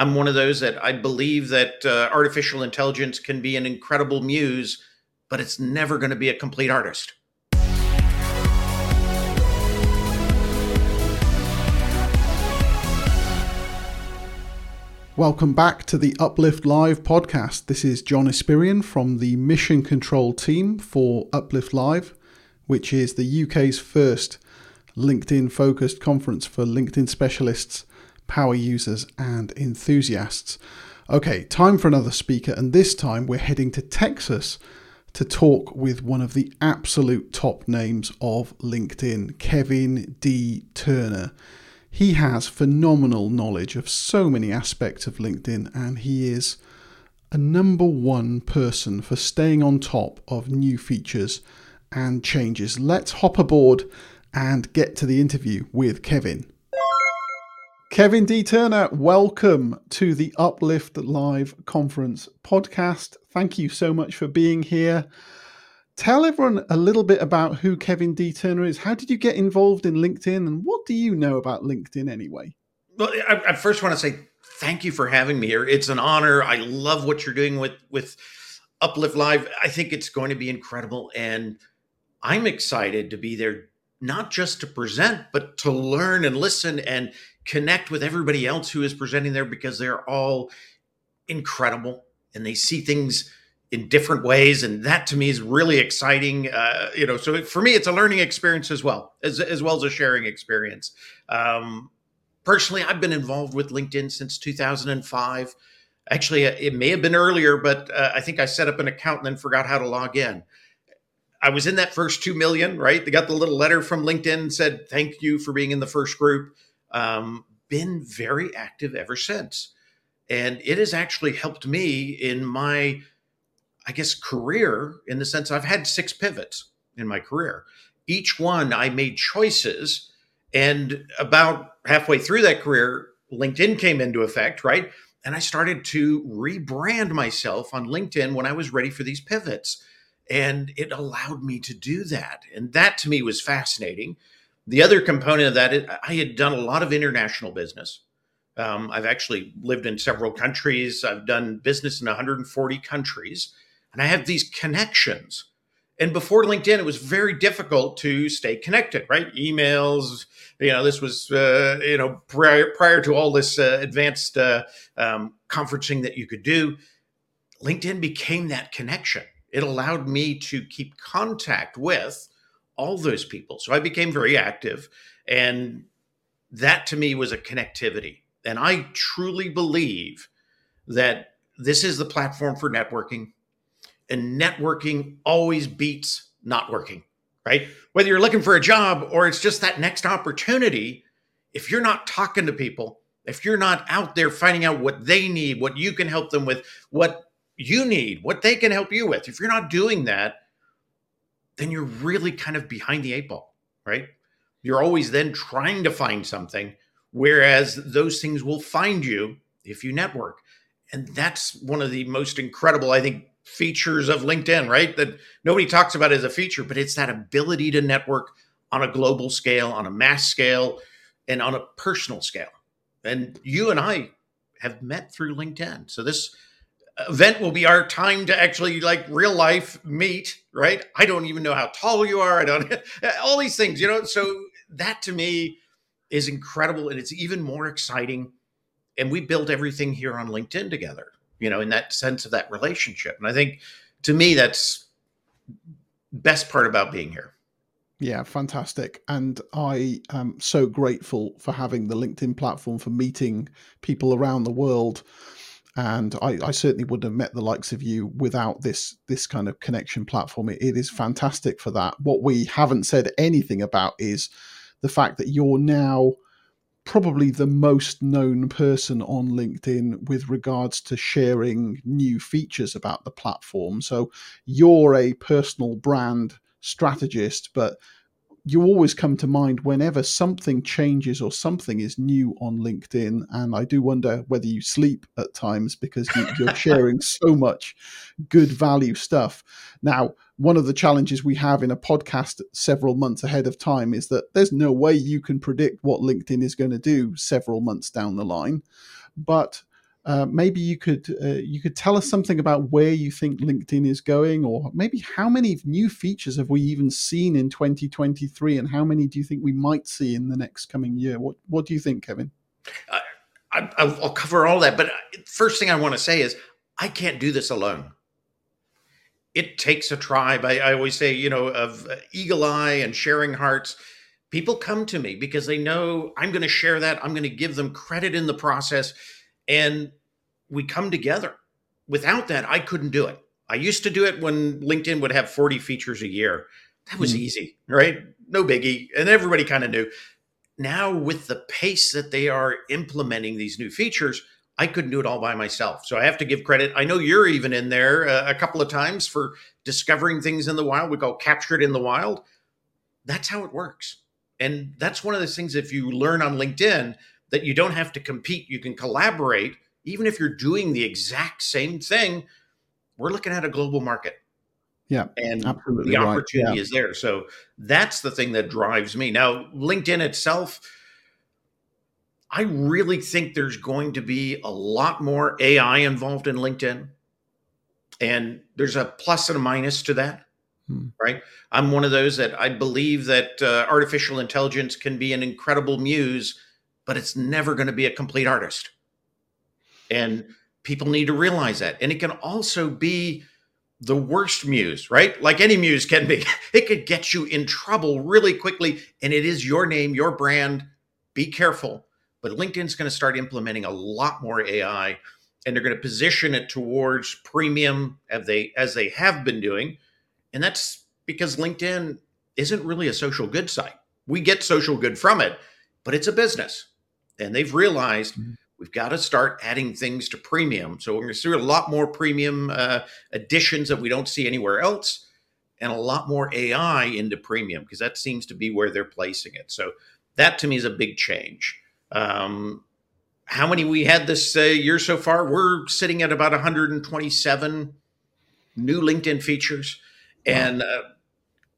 I'm one of those that I believe that uh, artificial intelligence can be an incredible muse, but it's never going to be a complete artist. Welcome back to the Uplift Live podcast. This is John Espirian from the Mission Control team for Uplift Live, which is the UK's first LinkedIn focused conference for LinkedIn specialists, power users, and enthusiasts. Okay, time for another speaker, and this time we're heading to Texas to talk with one of the absolute top names of LinkedIn, Kevin D. Turner. He has phenomenal knowledge of so many aspects of LinkedIn, and he is a number one person for staying on top of new features and changes. Let's hop aboard and get to the interview with Kevin. Kevin D. Turner, welcome to the Uplift Live Conference podcast. Thank you so much for being here. Tell everyone a little bit about who Kevin D. Turner is. How did you get involved in LinkedIn, and what do you know about LinkedIn anyway? Well, I, I first want to say thank you for having me here. It's an honor. I love what you're doing with with Uplift Live. I think it's going to be incredible, and I'm excited to be there not just to present, but to learn and listen and connect with everybody else who is presenting there because they're all incredible and they see things in different ways and that to me is really exciting uh, you know so for me it's a learning experience as well as, as well as a sharing experience um, personally i've been involved with linkedin since 2005 actually it may have been earlier but uh, i think i set up an account and then forgot how to log in I was in that first 2 million, right? They got the little letter from LinkedIn said, thank you for being in the first group. Um, been very active ever since. And it has actually helped me in my, I guess, career in the sense I've had six pivots in my career. Each one I made choices. And about halfway through that career, LinkedIn came into effect, right? And I started to rebrand myself on LinkedIn when I was ready for these pivots and it allowed me to do that. And that to me was fascinating. The other component of that, I had done a lot of international business. Um, I've actually lived in several countries. I've done business in 140 countries, and I have these connections. And before LinkedIn, it was very difficult to stay connected, right? Emails, you know, this was, uh, you know, prior, prior to all this uh, advanced uh, um, conferencing that you could do, LinkedIn became that connection it allowed me to keep contact with all those people. So I became very active. And that to me was a connectivity. And I truly believe that this is the platform for networking. And networking always beats not working, right? Whether you're looking for a job or it's just that next opportunity, if you're not talking to people, if you're not out there finding out what they need, what you can help them with, what you need, what they can help you with. If you're not doing that, then you're really kind of behind the eight ball, right? You're always then trying to find something, whereas those things will find you if you network. And that's one of the most incredible, I think, features of LinkedIn, right? That nobody talks about as a feature, but it's that ability to network on a global scale, on a mass scale, and on a personal scale. And you and I have met through LinkedIn. So this event will be our time to actually like real life meet right? I don't even know how tall you are. I don't all these things you know? So that to me is incredible and it's even more exciting and we built everything here on linkedin together you know in that sense of that relationship and i think to me that's best part about being here. Yeah, fantastic. And I am so grateful for having the LinkedIn platform for meeting people around the world and I, I, certainly wouldn't have met the likes of you without this this kind of connection platform. It, it is fantastic for that. What we haven't said anything about is the fact that you're now probably the most known person on LinkedIn with regards to sharing new features about the platform. So you're a personal brand strategist, but you always come to mind whenever something changes or something is new on LinkedIn. And I do wonder whether you sleep at times because you, are sharing so much good value stuff. Now, one of the challenges we have in a podcast several months ahead of time is that there's no way you can predict what LinkedIn is going to do several months down the line. But uh, maybe you could uh, you could tell us something about where you think LinkedIn is going, or maybe how many new features have we even seen in 2023, and how many do you think we might see in the next coming year? What What do you think, Kevin? I, will cover all that, but uh, first thing I want to say is I can't do this alone. It takes a tribe. I, I always say, you know, of uh, eagle eye and sharing hearts. People come to me because they know I'm going to share that. I'm going to give them credit in the process and we come together. Without that, I couldn't do it. I used to do it when LinkedIn would have 40 features a year. That was mm. easy, right? No biggie. And everybody kind of knew. Now, with the pace that they are implementing these new features, I couldn't do it all by myself. So I have to give credit. I know you're even in there uh, a couple of times for discovering things in the wild. We call captured in the wild. That's how it works. And that's one of those things if you learn on LinkedIn, that you don't have to compete, you can collaborate, even if you're doing the exact same thing. We're looking at a global market. Yeah. And absolutely the opportunity right. yeah. is there. So that's the thing that drives me. Now, LinkedIn itself, I really think there's going to be a lot more AI involved in LinkedIn. And there's a plus and a minus to that, hmm. right? I'm one of those that I believe that uh, artificial intelligence can be an incredible muse but it's never going to be a complete artist. And people need to realize that. And it can also be the worst muse, right? Like any muse can be. It could get you in trouble really quickly. And it is your name, your brand. Be careful. But LinkedIn's going to start implementing a lot more AI and they're going to position it towards premium as they as they have been doing. And that's because LinkedIn isn't really a social good site. We get social good from it, but it's a business and they've realized mm-hmm. we've got to start adding things to premium. So we're going to see a lot more premium uh, additions that we don't see anywhere else, and a lot more AI into premium because that seems to be where they're placing it. So that to me is a big change. Um, how many we had this uh, year so far? We're sitting at about 127 new LinkedIn features, wow. and uh,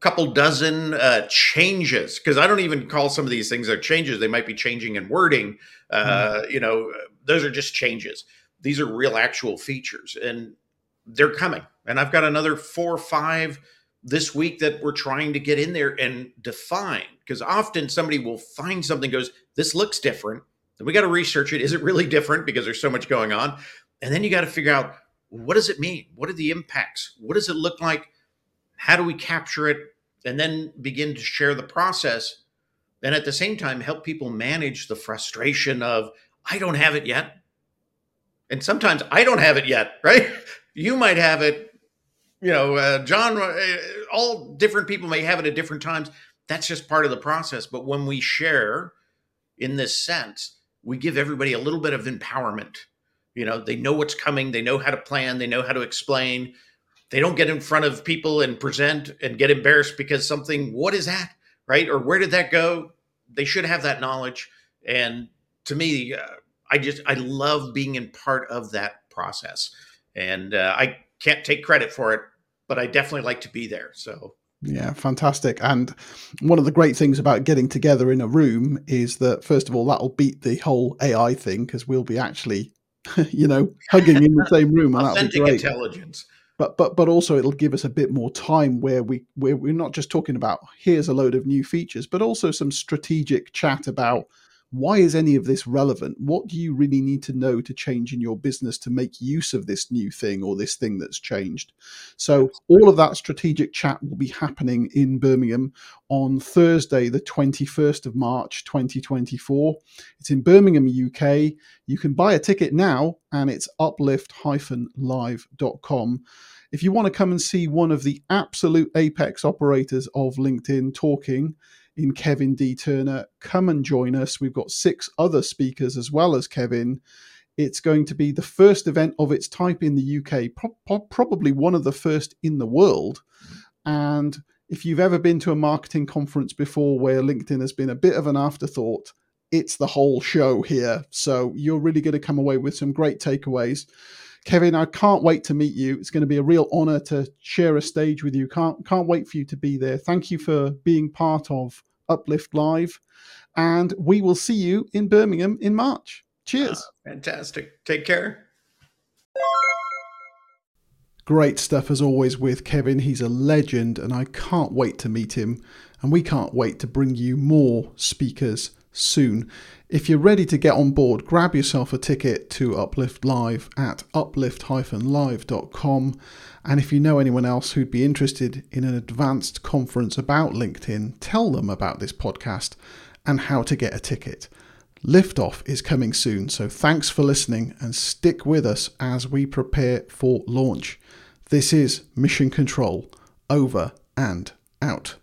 couple dozen uh, changes because I don't even call some of these things are changes. They might be changing in wording. Uh, mm. You know, those are just changes. These are real, actual features, and they're coming. And I've got another four or five this week that we're trying to get in there and define because often somebody will find something goes, "This looks different." Then we got to research it. Is it really different? Because there's so much going on, and then you got to figure out what does it mean? What are the impacts? What does it look like? How do we capture it and then begin to share the process and at the same time help people manage the frustration of i don't have it yet. And sometimes i don't have it yet right? You might have it you know uh, john uh, all different people may have it at different times. That's just part of the process. But when we share in this sense we give everybody a little bit of empowerment. You know they know what's coming they know how to plan they know how to explain they don't get in front of people and present and get embarrassed because something what is that? Right? Or where did that go? They should have that knowledge. And to me uh, i just i love being in part of that process. And uh, i can't take credit for it but i definitely like to be there. So yeah, fantastic. And one of the great things about getting together in a room is that, first of all, that'll beat the whole AI thing because we'll be actually, you know, hugging in the same room. And Authentic intelligence but but but also it'll give us a bit more time where we where we're not just talking about here's a load of new features but also some strategic chat about why is any of this relevant? What do you really need to know to change in your business to make use of this new thing or this thing that's changed? So all of that strategic chat will be happening in birmingham on thursday the 21st of march 2024 it's in birmingham uk you can buy a ticket now and it's uplift-live.com if you want to come and see one of the absolute apex operators of linkedin talking in Kevin D. Turner. Come and join us. We've got six other speakers as well as Kevin. It's going to be the first event of its type in the UK, pro- probably one of the first in the world. And if you've ever been to a marketing conference before where LinkedIn has been a bit of an afterthought, it's the whole show here. So you're really going to come away with some great takeaways. Kevin, I can't wait to meet you. It's going to be a real honor to share a stage with you. Can't can't wait for you to be there. Thank you for being part of Uplift Live, and we will see you in Birmingham in March. Cheers. Uh, fantastic. Take care. Great stuff as always with Kevin. He's a legend, and I can't wait to meet him. And we can't wait to bring you more speakers soon. If you're ready to get on board, grab yourself a ticket to Uplift Live at uplift-live.com. And if you know anyone else who'd be interested in an advanced conference about LinkedIn, tell them about this podcast and how to get a ticket. Liftoff is coming soon, so thanks for listening and stick with us as we prepare for launch. This is Mission Control, over and out.